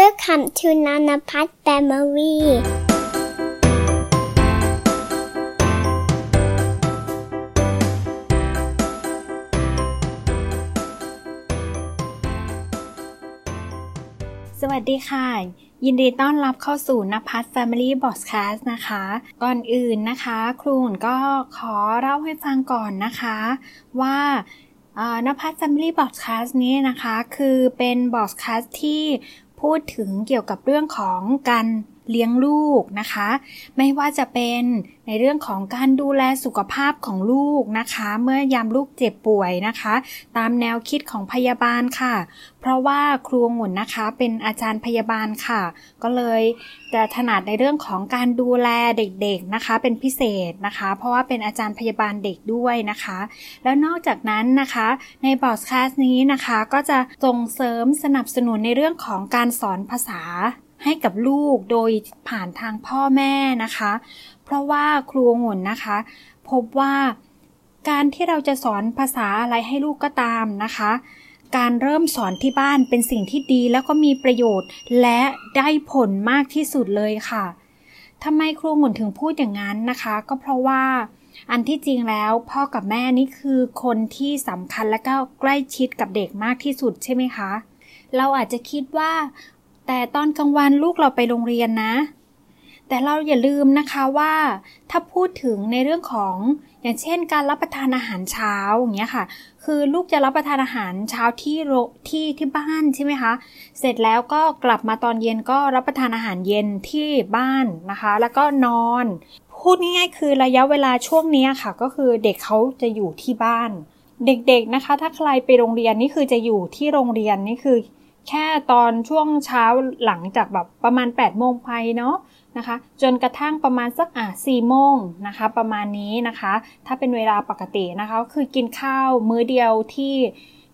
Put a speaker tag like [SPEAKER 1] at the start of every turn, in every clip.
[SPEAKER 1] Welcome to Nana Pat Family
[SPEAKER 2] สวัสดีค่ะยินดีต้อนรับเข้าสู่นภัส Family b o s c a s t นะคะ ก่อนอื่นนะคะ ครูนก็ขอเล่าให้ฟังก่อนนะคะ ว่านภัส Family b o s c a s t นี้นะคะ คือเป็น b o s c a s t ที่ พูดถึงเกี่ยวกับเรื่องของการ เลี้ยงลูกนะคะ ไม่ว่าจะเป็นในเรื่องของการดูแลสุขภาพของลูกนะคะ เมื่อยามลูกเจ็บป่วยนะคะ ตามแนวคิดของพยาบาลค่ะ เพราะว่าครูงุ่นนะคะเป็นอาจารย์พยาบาลค่ะ ก็เลยจะถนัดในเรื่องของการดูแลเด็กๆนะคะ เป็นพิเศษนะคะ เพราะว่าเป็นอาจารย์พยาบาลเด็กด้วยนะคะ แล้วนอกจากนั้นนะคะในบอสคาสนี้นะคะก็จะส่งเสริมสนับสนุนในเรื่องของการสอนภาษา ให้กับลูกโดยผ่านทางพ่อแม่นะคะ เพราะว่าครูองุ่นนะคะ พบว่าการที่เราจะสอนภาษาอะไรให้ลูกก็ตามนะคะ การเริ่มสอนที่บ้านเป็นสิ่งที่ดีแล้วก็มีประโยชน์และได้ผลมากที่สุดเลยค่ะทำไมครูองุ่นถึงพูดอย่างนั้นนะคะ ก็เพราะว่าอันที่จริงแล้วพ่อกับแม่นี่คือคนที่สำคัญและก็ใกล้ชิดกับเด็กมากที่สุดใช่ไหมคะ เราอาจจะคิดว่า แต่ตอนกลางวันลูกเราไปโรงเรียนนะ แต่เราอย่าลืมนะคะว่า ถ้าพูดถึงในเรื่องของอย่างเช่น การรับประทานอาหารเช้าอย่างเงี้ยค่ะ คือลูกจะรับประทานอาหารเช้าที่โรที่ที่บ้านใช่ไหมคะ เสร็จแล้วก็กลับมาตอนเย็นก็รับประทานอาหารเย็นที่บ้านนะคะ แล้วก็นอน พูดง่ายๆคือระยะเวลาช่วงนี้ค่ะ ก็คือเด็กเขาจะอยู่ที่บ้าน เด็กๆนะคะ ถ้าใครไปโรงเรียนนี่คือจะอยู่ที่โรงเรียนนี่คือ แค่ตอนช่วงเช้าหลังจากแบบประมาณ8ปดโมงไปเนาะนะคะ จนกระทั่งประมาณสักอะสี่โมงนะคะ ประมาณนี้นะคะ ถ้าเป็นเวลาปกตินะคะคือกินข้าวมื้อเดียวที่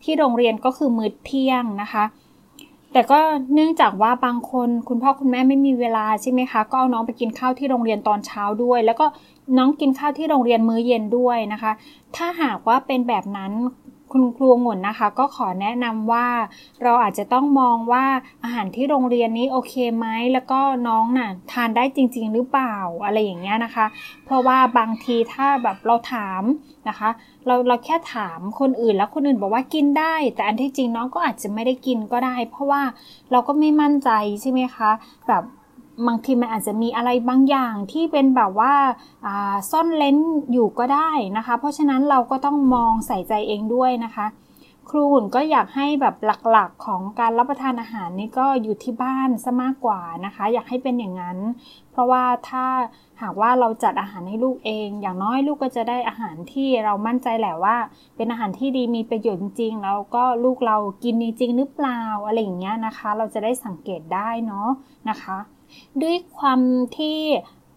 [SPEAKER 2] ที่โรงเรียนก็คือมื้อเที่ยงนะคะ แต่ก็เนื่องจากว่าบางคนคุณพ่อคุณแม่ไม่มีเวลาใช่ไหมคะก็เอาน้องไปกินข้าวที่โรงเรียนตอนเช้าด้วย แล้วก็น้องกินข้าวที่โรงเรียนมื้อเย็นด้วยนะคะ ถ้าหากว่าเป็นแบบนั้น คุณครูงุ่นนะคะ ก็ขอแนะนำว่า เราอาจจะต้องมองว่าอาหารที่โรงเรียนนี้โอเคไหมแล้วก็น้องน่ะทานได้จริง ๆ หรือเปล่าอะไรอย่างเงี้ยนะคะ เพราะว่าบางทีถ้าแบบเราถามนะคะ เราเราแค่ถามคนอื่นแล้วคนอื่นบอกว่ากินได้ แต่อันที่จริงน้องก็อาจจะไม่ได้กินก็ได้ เพราะว่าเราก็ไม่มั่นใจใช่ไหมคะแบบ บางทีมันอาจจะมีอะไรบางอย่างที่เป็นแบบว่าซ่อนเลนอยู่ก็ได้นะคะ เพราะฉะนั้นเราก็ต้องมองใส่ใจเองด้วยนะคะ ครูหุ่นก็อยากให้แบบหลักๆของการรับประทานอาหารนี่ก็อยู่ที่บ้านซะมากกว่านะคะ อยากให้เป็นอย่างนั้น เพราะว่าถ้าหากว่าเราจัดอาหารให้ลูกเอง อย่างน้อยลูกก็จะได้อาหารที่เรามั่นใจแหละว่า เป็นอาหารที่ดีมีประโยชน์จริงแล้วก็ลูกเรากินจริงหรือเปล่าอะไรอย่างเงี้ยนะคะ เราจะได้สังเกตได้เนาะนะคะ ด้วยความที่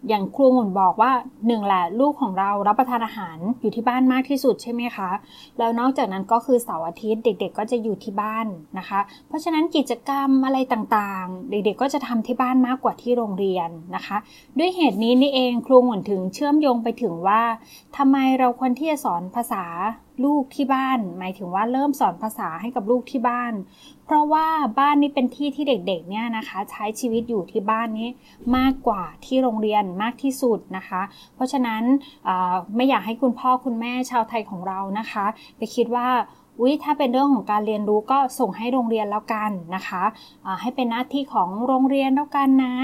[SPEAKER 2] อย่างครูหมุนบอกว่าหนึ่งแหละลูกของเรารับประทานอาหารอยู่ที่บ้านมากที่สุดใช่ไหมคะ แล้วนอกจากนั้นก็คือเสาร์อาทิตย์เด็ก ๆ ก็จะอยู่ที่บ้านนะคะ เพราะฉะนั้นกิจกรรมอะไรต่างๆ เด็กๆ ก็จะทำที่บ้านมากกว่าที่โรงเรียนนะคะ ด้วยเหตุนี้นี่เองครูหมุนถึงเชื่อมโยงไปถึงว่าทำไมเราควรที่จะสอนภาษา ลูกที่บ้าน หมายถึงว่าเริ่มสอนภาษาให้กับลูกที่บ้าน เพราะว่าบ้านนี้เป็นที่ที่เด็กๆเนี่ยนะคะ ใช้ชีวิตอยู่ที่บ้านนี้มากกว่าที่โรงเรียนมากที่สุดนะคะ เพราะฉะนั้นไม่อยากให้คุณพ่อคุณแม่ชาวไทยของเรานะคะ ไปคิดว่าอุ้ยถ้าเป็นเรื่องของการเรียนรู้ก็ส่งให้โรงเรียนแล้วกันนะคะให้เป็นหน้าที่ของโรงเรียนแล้วกันนะ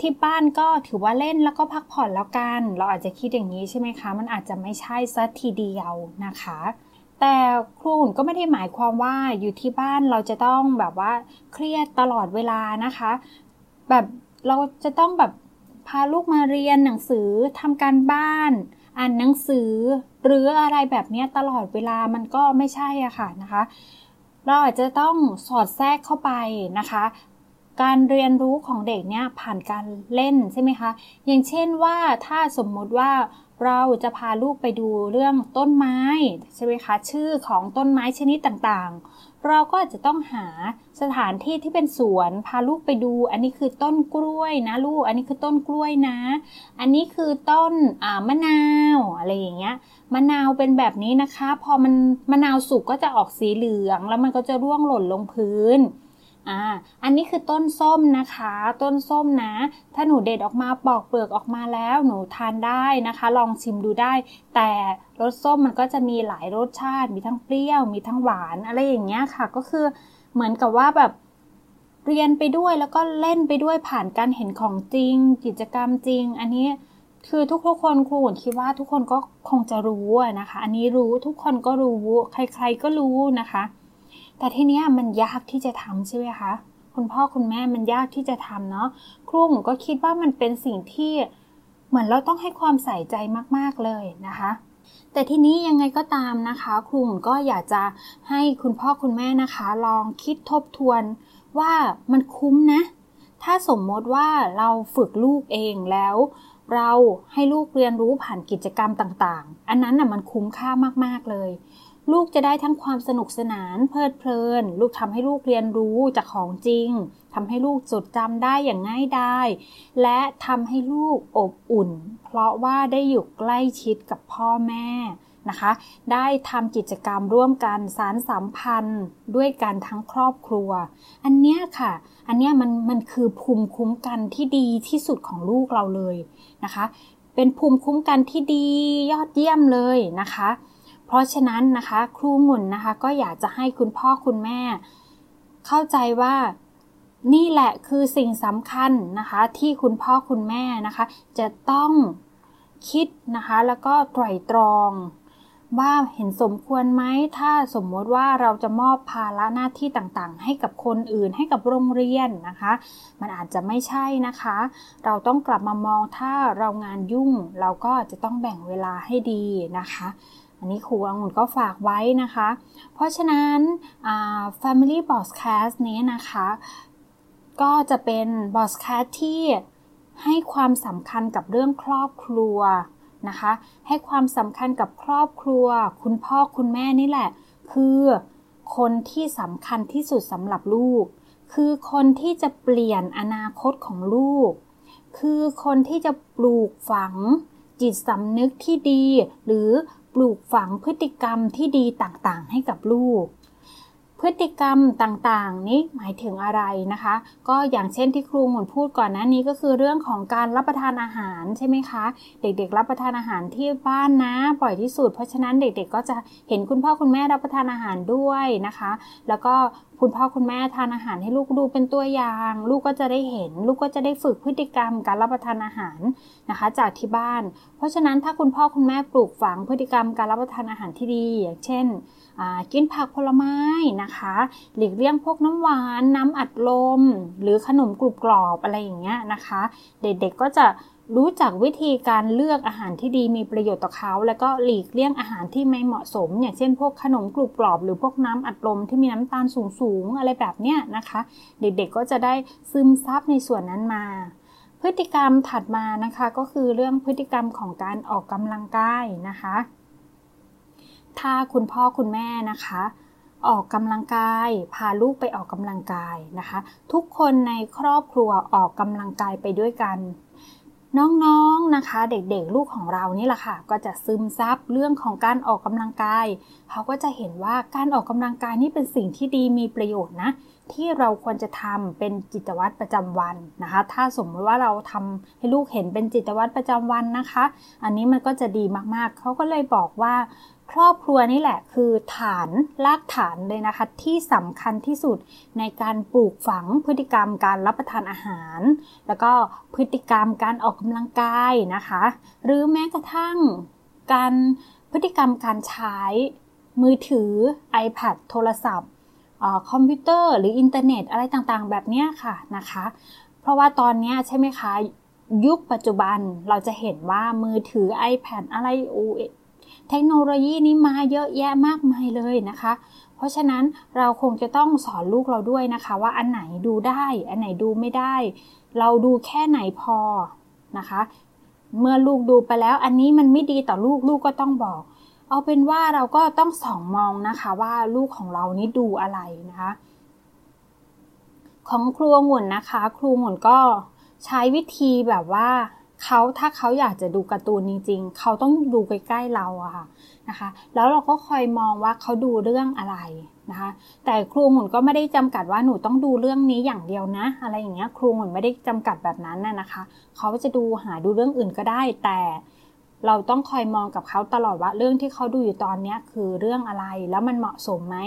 [SPEAKER 2] ที่บ้านก็ถือว่าเล่นแล้วก็พักผ่อนแล้วกัน เราอาจจะคิดอย่างนี้ใช่ไหมคะ มันอาจจะไม่ใช่สัทีเดียวนะคะ แต่ครูหุ่นก็ไม่ได้หมายความว่าอยู่ที่บ้านเราจะต้องแบบว่าเครียดตลอดเวลานะคะ แบบเราจะต้องแบบพาลูกมาเรียนหนังสือทำการบ้าน อ่านหนังสือ หรืออะไรแบบนี้ตลอดเวลามันก็ไม่ใช่อะค่ะนะคะ เราอาจจะต้องสอดแทรกเข้าไปนะคะ การเรียนรู้ของเด็กเนี่ยผ่านการเล่นใช่ไหมคะ อย่างเช่นว่าถ้าสมมุติว่าเราจะพาลูกไปดูเรื่องต้นไม้ใช่ไหมคะชื่อของต้นไม้ชนิดต่างๆ เราก็จะต้องหาสถานที่ที่เป็นสวนพาลูกไปดู อันนี้คือต้นกล้วยนะลูกอันนี้คือต้นกล้วยนะ อันนี้คือต้นมะนาวอะไรอย่างเงี้ยมะนาวเป็นแบบนี้นะคะ พอมันมะนาวสุกก็จะออกสีเหลือง แล้วมันก็จะร่วงหล่นลงพื้น อ่า อันนี้คือต้นส้มนะคะ ต้นส้มนะ ถ้าหนูเด็ดออกมาปอกเปลือกออกมาแล้วหนูทานได้นะคะ ลองชิมดูได้ แต่รสส้มมันก็จะมีหลายรสชาติ มีทั้งเปรี้ยว มีทั้งหวาน อะไรอย่างเงี้ยค่ะ ก็คือเหมือนกับว่าแบบเรียนไปด้วยแล้วก็เล่นไปด้วยผ่านการเห็นของจริง กิจกรรมจริง อันนี้คือทุกๆคนครูหุ่นคิดว่าทุกคนก็คงจะรู้นะคะ อันนี้รู้ทุกคนก็รู้ ใครๆก็รู้นะคะ แต่ทีเนี้ยมันยากที่จะทำใช่ไหมคะ คุณพ่อคุณแม่มันยากที่จะทำเนาะครูหุ่นก็คิดว่ามันเป็นสิ่งที่เหมือนเราต้องให้ความใส่ใจมากๆเลยนะคะ แต่ทีนี้ยังไงก็ตามนะคะครูหุ่นก็อยากจะให้คุณพ่อคุณแม่นะคะ ลองคิดทบทวนว่ามันคุ้มนะ ถ้าสมมติว่าเราฝึกลูกเองแล้ว เราให้ลูกเรียนรู้ผ่านกิจกรรมต่างๆ อันนั้นน่ะมันคุ้มค่ามากๆเลย ลูกจะได้ทั้งความสนุกสนานเพลิดเพลิน ลูกทำให้ลูกเรียนรู้จากของจริงทำให้ลูกจดจำได้อย่างง่ายดายและทำให้ลูกอบอุ่น เพราะว่าได้อยู่ใกล้ชิดกับพ่อแม่นะคะ ได้ทำกิจกรรมร่วมกันสารสัมพันธ์ด้วยกันทั้งครอบครัว อันเนี้ยค่ะ อันเนี้ยมันมันคือภูมิคุ้มกันที่ดีที่สุดของลูกเราเลยนะคะ เป็นภูมิคุ้มกันที่ดียอดเยี่ยมเลยนะคะ เพราะฉะนั้นนะคะครูหมุนนะคะก็อยากจะให้คุณพ่อคุณแม่ เข้าใจว่านี่แหละคือสิ่งสำคัญนะคะ ที่คุณพ่อคุณแม่นะคะ จะต้องคิดนะคะ แล้วก็ไตร่ตรอง ว่าเห็นสมควรไหมถ้าสมมติว่าเราจะมอบภาระหน้าที่ต่างๆ ให้กับคนอื่นให้กับโรงเรียนนะคะ มันอาจจะไม่ใช่นะคะ เราต้องกลับมามองถ้าเรางานยุ่ง เราก็จะต้องแบ่งเวลาให้ดีนะคะ อันนี้ครูอังุ่นก็ฝากไว้นะคะ เพราะฉะนั้น Family Boss Cast นี้นะคะ ก็จะเป็น Boss Cast ที่ให้ความสำคัญกับเรื่องครอบครัวนะคะ ให้ความสำคัญกับครอบครัว คุณพ่อคุณแม่นี่แหละ คือคนที่สำคัญที่สุดสำหรับลูก คือคนที่จะเปลี่ยนอนาคตของลูก คือคนที่จะปลูกฝังจิตสำนึกที่ดี หรือ ปลูกฝังพฤติกรรมที่ดีต่างๆ ให้กับลูก พฤติกรรมต่างๆ นี้หมายถึงอะไรนะคะ ก็อย่างเช่นที่ครูหมุนพูดก่อนหน้านี้ก็คือเรื่องของการรับประทานอาหารใช่ไหมคะ เด็กๆ รับประทานอาหารที่บ้านนะบ่อยที่สุด เพราะฉะนั้นเด็กๆ ก็จะเห็นคุณพ่อคุณแม่รับประทานอาหารด้วยนะคะ แล้วก็คุณพ่อคุณแม่ทานอาหารให้ลูกดูเป็นตัวอย่าง ลูกก็จะได้เห็น ลูกก็จะได้ฝึกพฤติกรรมการรับประทานอาหารนะคะ จากที่บ้าน เพราะฉะนั้นถ้าคุณพ่อคุณแม่ปลูกฝังพฤติกรรมการรับประทานอาหารที่ดี อย่างเช่น กินผักผลไม้นะคะ หลีกเลี่ยงพวกน้ำหวานน้ำอัดลม หรือขนมกรุบกรอบอะไรอย่างเงี้ยนะคะ เด็กๆก็จะรู้จักวิธีการเลือกอาหารที่ดีมีประโยชน์ต่อเขา แล้วก็หลีกเลี่ยงอาหารที่ไม่เหมาะสม อย่างเช่นพวกขนมกรุบกรอบ หรือพวกน้ำอัดลมที่มีน้ำตาลสูงๆอะไรแบบเนี้ยนะคะ เด็กๆก็จะได้ซึมซับในส่วนนั้นมา พฤติกรรมถัดมานะคะก็คือเรื่องพฤติกรรมของการออกกำลังกายนะคะ ถ้าคุณพ่อคุณแม่นะคะ ออกกำลังกาย พาลูกไปออกกำลังกายนะคะ ทุกคนในครอบครัวออกกำลังกายไปด้วยกัน น้องๆนนะคะ เด็กๆ ลูกของเรานี่แหละค่ะ ก็จะซึมซับเรื่องของการออกกำลังกาย เขาก็จะเห็นว่าการออกกำลังกายนี่เป็นสิ่งที่ดีมีประโยชน์นะที่เราควรจะทำเป็นจิตวัตรประจำวันนะคะ ถ้าสมมติว่าเราทำให้ลูกเห็นเป็นจิตวัตรประจำวันนะคะ อันนี้มันก็จะดีมากๆ เขาก็เลยบอกว่า ครอบครัวนี่แหละคือฐานรากฐานเลยนะคะ ที่สำคัญที่สุดในการปลูกฝังพฤติกรรมการรับประทานอาหาร แล้วก็พฤติกรรมการออกกำลังกายนะคะ หรือแม้กระทั่งการพฤติกรรมการใช้ มือถือ iPad โทรศัพท์คอมพิวเตอร์หรืออินเทอร์เน็ตอะไรต่างๆ แบบนี้ค่ะนะคะ เพราะว่าตอนนี้ใช่ไหมคะยุคปัจจุบันเราจะเห็นว่ามือถือ iPad อะไร เทคโนโลยีนี้มาเยอะแยะมากมายเลยนะคะ เพราะฉะนั้นเราคงจะต้องสอนลูกเราด้วยนะคะ ว่าอันไหนดูได้ อันไหนดูไม่ได้ เราดูแค่ไหนพอนะคะ เมื่อลูกดูไปแล้ว อันนี้มันไม่ดีต่อลูกลูกก็ต้องบอก เอาเป็นว่าเราก็ต้องส่องมองนะคะว่าลูกของเรานี้ดูอะไรนะคะ ของครูหมุนนะคะ ครูหมุนก็ใช้วิธีแบบว่า เขาถ้าเขาอยากจะดูการ์ตูนจริง ๆ เขาต้องดูใกล้ๆเราอะค่ะนะคะ แล้วเราก็คอยมองว่าเขาดูเรื่องอะไรนะคะ แต่ครูหมุนก็ไม่ได้จำกัดว่าหนูต้องดูเรื่องนี้อย่างเดียวนะ อะไรอย่างเงี้ยครูหมุนไม่ได้จำกัดแบบนั้นน่ะนะคะ เขาจะดูหาดูเรื่องอื่นก็ได้แต่ เราต้องคอยมองกับเขาตลอดว่าเรื่องที่เขาดูอยู่ตอนนี้คือเรื่องอะไรแล้วมันเหมาะสมไหม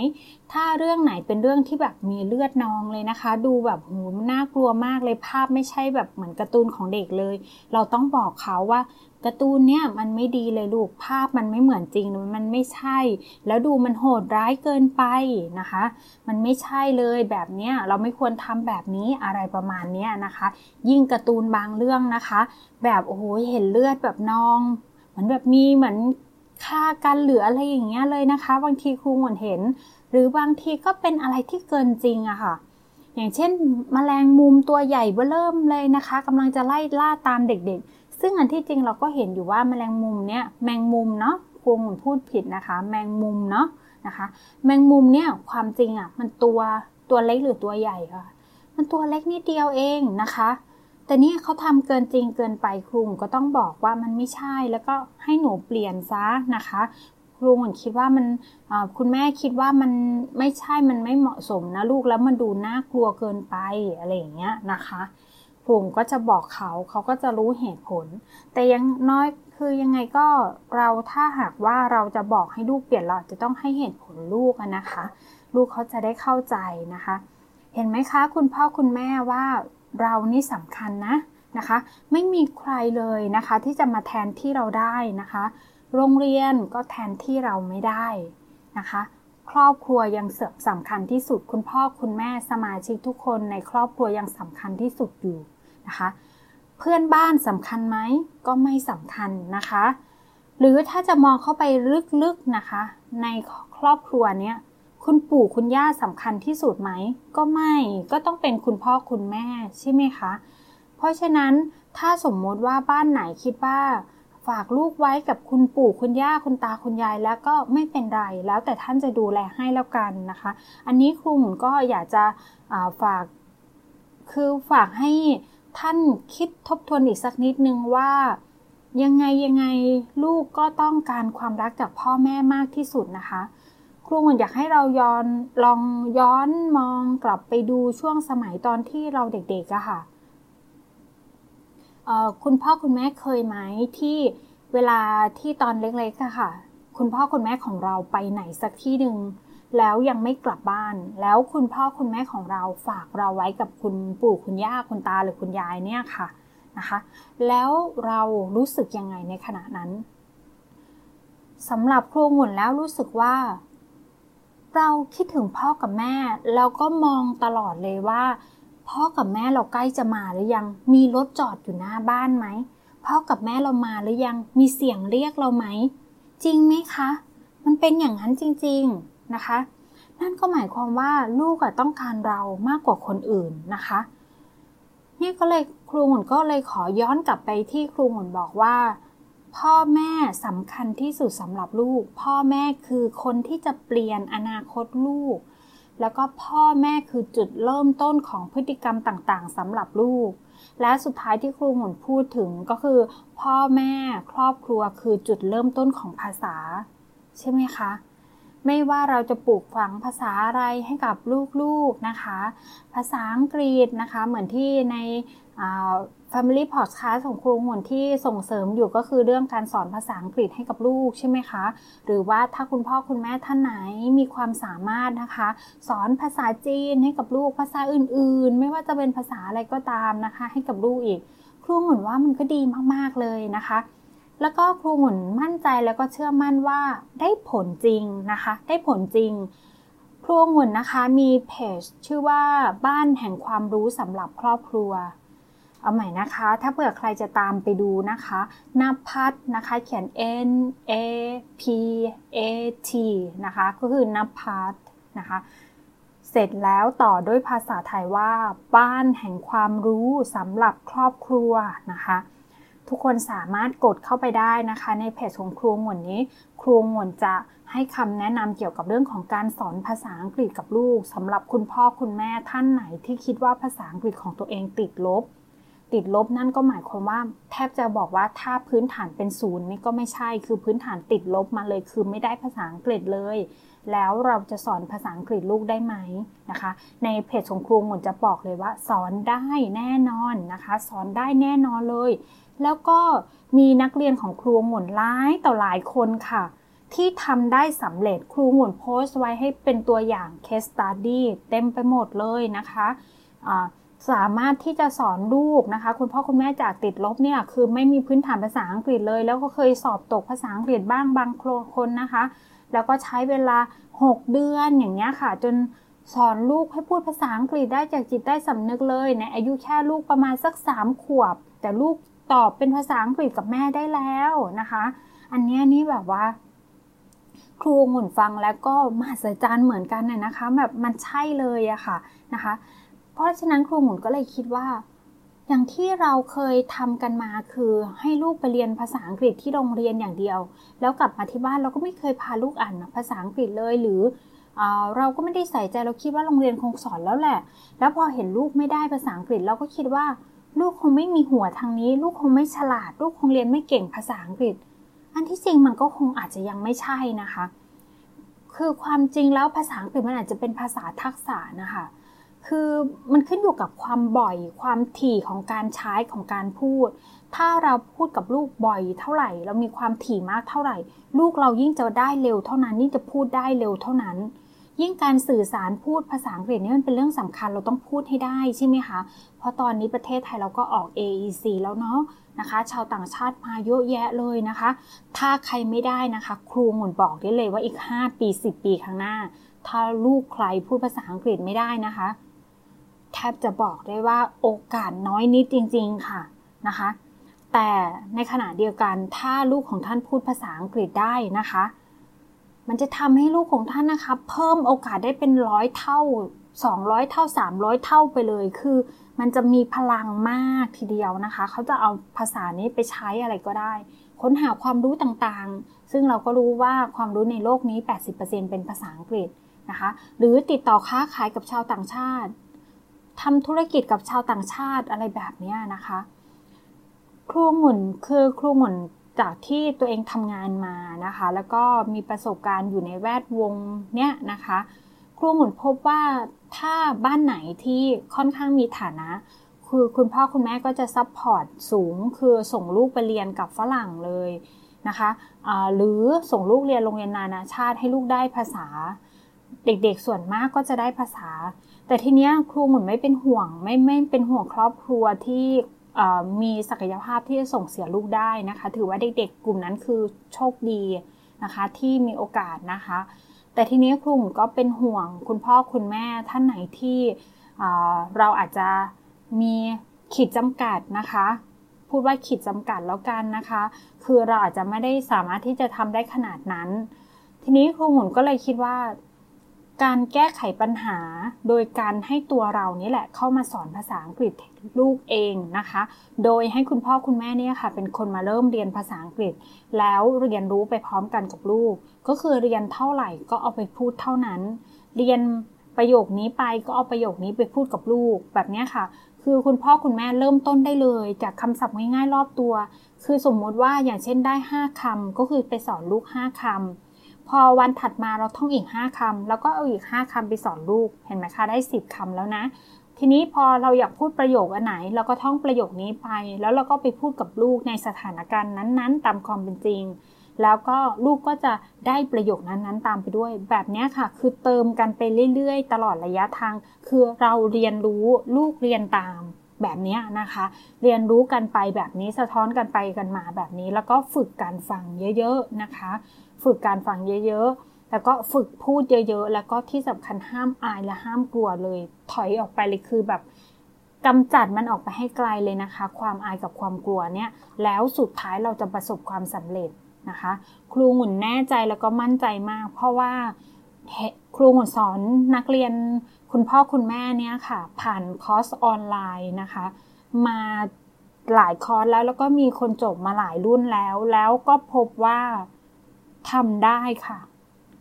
[SPEAKER 2] ถ้าเรื่องไหนเป็นเรื่องที่แบบมีเลือดนองเลยนะคะ ดูแบบหูน่ากลัวมากเลยภาพไม่ใช่แบบเหมือนการ์ตูนของเด็กเลย เราต้องบอกเขาว่า การ์ตูนเนี่ยมันไม่ดีเลยลูกภาพมันไม่เหมือนจริงมันไม่ใช่ แล้วดูมันโหดร้ายเกินไปนะคะ มันไม่ใช่เลยแบบเนี้ยเราไม่ควรทำแบบนี้อะไรประมาณเนี้ยนะคะ ยิ่งการ์ตูนบางเรื่องนะคะ แบบโอ้โหเห็นเลือดแบบนองเหมือนแบบมีเหมือนฆ่ากันหรืออะไรอย่างเงี้ยเลยนะคะ บางทีครูหมนเห็น หรือบางทีก็เป็นอะไรที่เกินจริงอะค่ะ อย่างเช่นมแมลงมุมตัวใหญ่เบ้อเริ่มเลยนะคะกำลังจะไล่ล่าตามเด็กๆ ซึ่งอันที่จริงเราก็เห็นอยู่ว่าแมลงมุมเนี้ยแมงมุมเนาะครูหมือนพูดผิดนะคะ แมงมุมเนาะนะคะ แมงมุมเนี่ยความจริงอะมันตัวตัวเล็กหรือตัวใหญ่ค่ะ มันตัวเล็กนิดเดียวเองนะคะ แต่นี่เขาทำเกินจริงเกินไปครูก็ต้องบอกว่ามันไม่ใช่แล้วก็ให้หนูเปลี่ยนซะนะคะครูเหมือนคิดว่ามันคุณแม่คิดว่ามันไม่ใช่มันไม่เหมาะสมนะลูกแล้วมันดูน่ากลัวเกินไปอะไรอย่างเงี้ยนะคะ ครูก็จะบอกเขาเขาก็จะรู้เหตุผล แต่ยังน้อยคือยังไงก็เราถ้าหากว่าเราจะบอกให้ลูกเปลี่ยนเราจะต้องให้เหตุผลลูกนะคะ ลูกเขาจะได้เข้าใจนะคะ เห็นไหมคะคุณพ่อคุณแม่ว่าเรานี่สำคัญนะนะคะ ไม่มีใครเลยนะคะที่จะมาแทนที่เราได้นะคะ โรงเรียนก็แทนที่เราไม่ได้นะคะ ครอบครัวยังสำคัญที่สุด คุณพ่อคุณแม่สมาชิกทุกคนในครอบครัวยังสำคัญที่สุดอยู่ นะคะเพื่อนบ้านสำคัญไหมก็ไม่สำคัญนะคะ หรือถ้าจะมองเข้าไปลึกๆนะคะ ในครอบครัวเนี้ยคุณปู่คุณย่าสำคัญที่สุดไหม ก็ไม่ก็ต้องเป็นคุณพ่อคุณแม่ใช่ไหมคะ เพราะฉะนั้นถ้าสมมติว่าบ้านไหนคิดว่า ฝากลูกไว้กับคุณปู่คุณย่าคุณตาคุณยายแล้วก็ไม่เป็นไรแล้วแต่ท่านจะดูแลให้แล้วกันนะคะ อันนี้ครูหมุนก็อยากจะฝากคือฝากให้ ท่านคิดทบทวนอีกสักนิดนึงว่า ยังไงยังไงลูกก็ต้องการความรักจากพ่อแม่มากที่สุดนะคะ ครูอยากให้เราย้อนลองย้อนมองกลับไปดูช่วงสมัยตอนที่เราเด็กๆอะค่ะคุณพ่อคุณแม่เคยไหมที่เวลาที่ตอนเล็กๆอะค่ะ คุณพ่อคุณแม่ของเราไปไหนสักที่หนึ่ง แล้วยังไม่กลับบ้าน แล้วคุณพ่อคุณแม่ของเราฝากเราไว้กับคุณปู่คุณย่าคุณตาหรือคุณยายเนี่ยค่ะนะคะ แล้วเรารู้สึกยังไงในขณะนั้นสำหรับครูหมุนแล้วรู้สึกว่า เราคิดถึงพ่อกับแม่เราก็มองตลอดเลยว่า พ่อกับแม่เราใกล้จะมาหรือยังมีรถจอดอยู่หน้าบ้านไหมพ่อกับแม่เรามาหรือยังมีเสียงเรียกเราไหมจริงไหมคะ มันเป็นอย่างนั้นจริง ๆ นะคะ นั่นก็หมายความว่าลูกต้องการเรามากกว่าคนอื่นนะคะนี่ก็เลยครูหมุนก็เลยขอย้อนกลับไปที่ครูหมุนบอกว่า พ่อแม่สำคัญที่สุดสำหรับลูก พ่อแม่คือคนที่จะเปลี่ยนอนาคตลูก แล้วก็พ่อแม่คือจุดเริ่มต้นของพฤติกรรมต่างๆสำหรับลูก และสุดท้ายที่ครูหมุนพูดถึงก็คือ พ่อแม่ครอบครัวคือจุดเริ่มต้นของภาษา ใช่ไหมคะ ไม่ว่าเราจะปลูกฝังภาษาอะไรให้กับลูกๆนะคะ ภาษาอังกฤษนะคะเหมือนที่ใน Family Podcast ของครูหมุนที่ส่งเสริมอยู่ก็คือเรื่องการสอนภาษาอังกฤษให้กับลูกใช่ไหมคะ หรือว่าถ้าคุณพ่อคุณแม่ท่านไหนมีความสามารถนะคะ สอนภาษาจีนให้กับลูกภาษาอื่นๆ ไม่ว่าจะเป็นภาษาอะไรก็ตามนะคะ ให้กับลูกอีก ครูหมุนว่ามันก็ดีมากๆเลยนะคะ แล้วก็ครูหมุนมั่นใจแล้วก็เชื่อมั่นว่าได้ผลจริงนะคะ ได้ผลจริง ครูหมุนนะคะมีเพจชื่อว่าบ้านแห่งความรู้สำหรับครอบครัว เอาใหม่นะคะ ถ้าเผื่อใครจะตามไปดูนะคะนพัฒนะคะ เขียน N A P A T นะคะ ก็คือนพัฒนะคะเสร็จแล้วต่อด้วยภาษาไทยว่า บ้านแห่งความรู้สำหรับครอบครัวนะคะ ทุกคนสามารถกดเข้าไปได้นะคะ ในเพจของครูหวนนี้ ครูหวนจะให้คำแนะนำเกี่ยวกับเรื่องของการสอนภาษาอังกฤษกับลูกสำหรับคุณพ่อคุณแม่ท่านไหนที่คิดว่าภาษาอังกฤษของตัวเองติดลบ ติดลบนั่นก็หมายความว่า แทบจะบอกว่าถ้าพื้นฐานเป็นศูนย์นี่ก็ไม่ใช่คือพื้นฐานติดลบมาเลย คือไม่ได้ภาษาอังกฤษเลย แล้วเราจะสอนภาษาอังกฤษลูกได้ไหมนะคะ ในเพจของครูหมุนจะบอกเลยว่า สอนได้แน่นอนนะคะ สอนได้แน่นอนเลย แล้วก็มีนักเรียนของครูหมุนหลายต่อหลายคนค่ะ ที่ทำได้สำเร็จครูหมุนโพสต์ไว้ให้เป็นตัวอย่าง case study เต็มไปหมดเลยนะคะะสามารถที่จะสอนลูกนะคะ คุณพ่อคุณแม่จากติดลบเนี่ยคือไม่มีพื้นฐานภาษาอังกฤษเลย แล้วก็เคยสอบตกภาษาอังกฤษบ้างบางคนนะคะ แล้วก็ใช้เวลา 6 เดือนอย่างเงี้ยค่ะ จนสอนลูกให้พูดภาษาอังกฤษได้จากจิตใต้สำนึกเลยในอายุแค่ลูกประมาณสัก 3 ขวบ แต่ลูก ตอบเป็นภาษาอังกฤษกับแม่ได้แล้วนะคะ อันนี้นี่แบบว่า ครูหมุนฟังแล้วก็มหัศจรรย์เหมือนกันน่ยนะคะ แบบมันใช่เลยอะค่ะนะคะ เพราะฉะนั้นครูหมุนก็เลยคิดว่า อย่างที่เราเคยทำกันมาคือให้ลูกไปเรียนภาษาอังกฤษที่โรงเรียนอย่างเดียว แล้วกลับมาที่บ้านเราก็ไม่เคยพาลูกอ่านภาษาอังกฤษเลยหรือเราก็ไม่ได้ใส่ใจเราคิดว่าโรงเรียนคงสอนแล้วแหละ แล้วพอเห็นลูกไม่ได้ภาษาอังกฤษเราก็คิดว่า ลูกคงไม่มีหัวทางนี้ ลูกคงไม่ฉลาด ลูกคงเรียนไม่เก่งภาษาอังกฤษ อันที่จริงมันก็คงอาจจะยังไม่ใช่นะคะ คือความจริงแล้วภาษาอังกฤษมันอาจจะเป็นภาษาทักษะนะคะ คือมันขึ้นอยู่กับความบ่อย ความถี่ของการใช้ของการพูด ถ้าเราพูดกับลูกบ่อยเท่าไหร่ เรามีความถี่มากเท่าไหร่ ลูกเรายิ่งจะได้เร็วเท่านั้นยิ่งจะพูดได้เร็วเท่านั้น ยิ่งการสื่อสารพูดภาษาอังกฤษนี่มันเป็นเรื่องสำคัญเราต้องพูดให้ได้ใช่ไหมคะเพราะตอนนี้ประเทศไทยเราก็ออก AEC แล้วเนาะนะคะ ชาวต่างชาติมาเยอะแยะเลยนะคะ ถ้าใครไม่ได้นะคะ ครูหมุนบอกได้เลยว่าอีก 5 ปี 10 ปีข้างหน้า ถ้าลูกใครพูดภาษาอังกฤษไม่ได้นะคะ แทบจะบอกได้ว่าโอกาสน้อยนิดจริง ๆค่ะนะคะ แต่ในขณะเดียวกันถ้าลูกของท่านพูดภาษาอังกฤษได้นะคะ มันจะทำให้ลูกของท่านนะคะ เพิ่มโอกาสได้เป็นร้อยเท่า 200 เท่า 300 เท่าไปเลย คือ มันจะมีพลังมากทีเดียวนะคะ เขาจะเอาภาษานี้ไปใช้อะไรก็ได้ ค้นหาความรู้ต่างๆ ซึ่งเราก็รู้ว่าความรู้ในโลกนี้ 80%เป็นภาษาอังกฤษนะคะ หรือติดต่อค้าขายกับชาวต่างชาติทำธุรกิจกับชาวต่างชาติอะไรแบบนี้นะคะ ครูหมุนคือครูหมุน จากที่ตัวเองทำงานมานะคะ แล้วก็มีประสบการณ์อยู่ในแวดวงเนี้ยนะคะครูหมุนพบว่าถ้าบ้านไหนที่ค่อนข้างมีฐานะ คือคุณพ่อคุณแม่ก็จะ support สูง คือส่งลูกไปเรียนกับฝรั่งเลยนะคะะหรือส่งลูกเรียนโรงเรียนนานาชาติให้ลูกได้ภาษา เด็กๆส่วนมากก็จะได้ภาษา แต่ทีเนี้ยครูเหมือนไม่เป็นห่วงไม่ไม่เป็นห่วงครอบครัวที่ มีศักยภาพที่จะส่งเสียลูกได้นะคะ ถือว่าเด็กๆกลุ่มนั้นคือโชคดีนะคะที่มีโอกาสนะคะ แต่ทีนี้ครูก็เป็นห่วงคุณพ่อคุณแม่ท่านไหนที่เราอาจจะมีขีดจำกัดนะคะ พูดว่าขีดจำกัดแล้วกันนะคะ คือเราอาจจะไม่ได้สามารถที่จะทำได้ขนาดนั้น ทีนี้ครูหมุนก็เลยคิดว่า การแก้ไขปัญหาโดยการให้ตัวเรานี่แหละเข้ามาสอนภาษาอังกฤษลูกเองนะคะ โดยให้คุณพ่อคุณแม่เนี่ยค่ะ เป็นคนมาเริ่มเรียนภาษาอังกฤษ แล้วเรียนรู้ไปพร้อมกันกับลูก ก็คือเรียนเท่าไหร่ก็เอาไปพูดเท่านั้น เรียนประโยคนี้ไปก็เอาประโยคนี้ไปพูดกับลูกแบบนี้ค่ะ คือคุณพ่อคุณแม่เริ่มต้นได้เลย จากคำศัพท์ง่ายๆรอบตัว คือสมมติว่าอย่างเช่นได้ 5คำก็คือไปสอนลูก 5คำ พอวันถัดมาเราท่องอีก 5คำแล้วก็เอาอีก 5คำไปสอนลูก เห็นไหมคะได้ 10คำแล้วนะ ทีนี้พอเราอยากพูดประโยคอันไหน เราก็ท่องประโยคนี้ไป แล้วเราก็ไปพูดกับลูกในสถานการณ์นั้นๆ ตามความเป็นจริง แล้วก็ลูกก็จะได้ประโยคนั้นๆ ตามไปด้วย แบบนี้ค่ะ คือเติมกันไปเรื่อยๆ ตลอดระยะทาง คือเราเรียนรู้ลูกเรียนตามแบบนี้นะคะ เรียนรู้กันไปแบบนี้สะท้อนกันไปกันมาแบบนี้ แล้วก็ฝึกการฟังเยอะ ๆ นะคะ ฝึกการฟังเยอะๆ แล้วก็ฝึกพูดเยอะๆ แล้วก็ที่สำคัญห้ามอายและห้ามกลัวเลย ถอยออกไปเลยคือแบบกำจัดมันออกไปให้ไกลเลยนะคะ ความอายกับความกลัวเนี่ย แล้วสุดท้ายเราจะประสบความสำเร็จนะคะ ครูหมุนแน่ใจแล้วก็มั่นใจมาก เพราะว่าครูหมุนสอนนักเรียนคุณพ่อคุณแม่เนี่ยค่ะ ผ่านคอร์สออนไลน์นะคะ มาหลายคอร์สแล้วแล้วก็มีคนจบมาหลายรุ่นแล้ว แล้วก็พบว่า ทำได้ค่ะ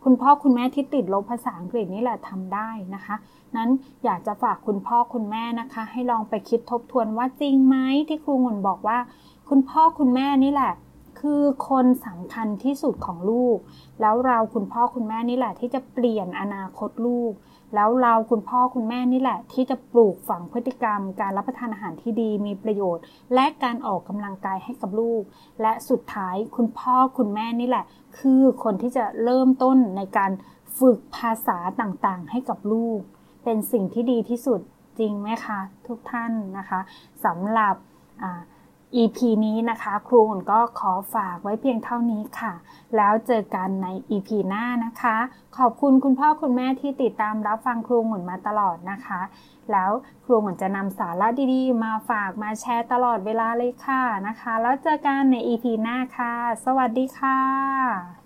[SPEAKER 2] คุณพ่อคุณแม่ที่ติดลบภาษาอังกฤษนี่แหละทำได้นะคะ นั้นอยากจะฝากคุณพ่อคุณแม่นะคะ ให้ลองไปคิดทบทวนว่าจริงไหมที่ครูงุ่นบอกว่า คุณพ่อคุณแม่นี่แหละ คือคนสำคัญที่สุดของลูก แล้วเราคุณพ่อคุณแม่นี่แหละที่จะเปลี่ยนอนาคตลูก แล้วเราคุณพ่อคุณแม่นี่แหละ ที่จะปลูกฝังพฤติกรรม การรับประทานอาหารที่ดีมีประโยชน์ และการออกกำลังกายให้กับลูก และสุดท้ายคุณพ่อคุณแม่นี่แหละ คือคนที่จะเริ่มต้นในการฝึกภาษาต่างๆ ให้กับลูก เป็นสิ่งที่ดีที่สุดจริงไหมคะ ทุกท่านนะคะสำหรับอ่า EP นี้นะคะครูอุ่นก็ขอฝากไว้เพียงเท่านี้ค่ะ แล้วเจอกันใน EP หน้านะคะ ขอบคุณคุณพ่อคุณแม่ที่ติดตามรับฟังครูหมุนมาตลอดนะคะ แล้วครูหมุนจะนำสาระดีๆ มาฝากมาแชร์ตลอดเวลาเลยค่ะนะคะ แล้วเจอกันใน EP หน้าค่ะ สวัสดีค่ะ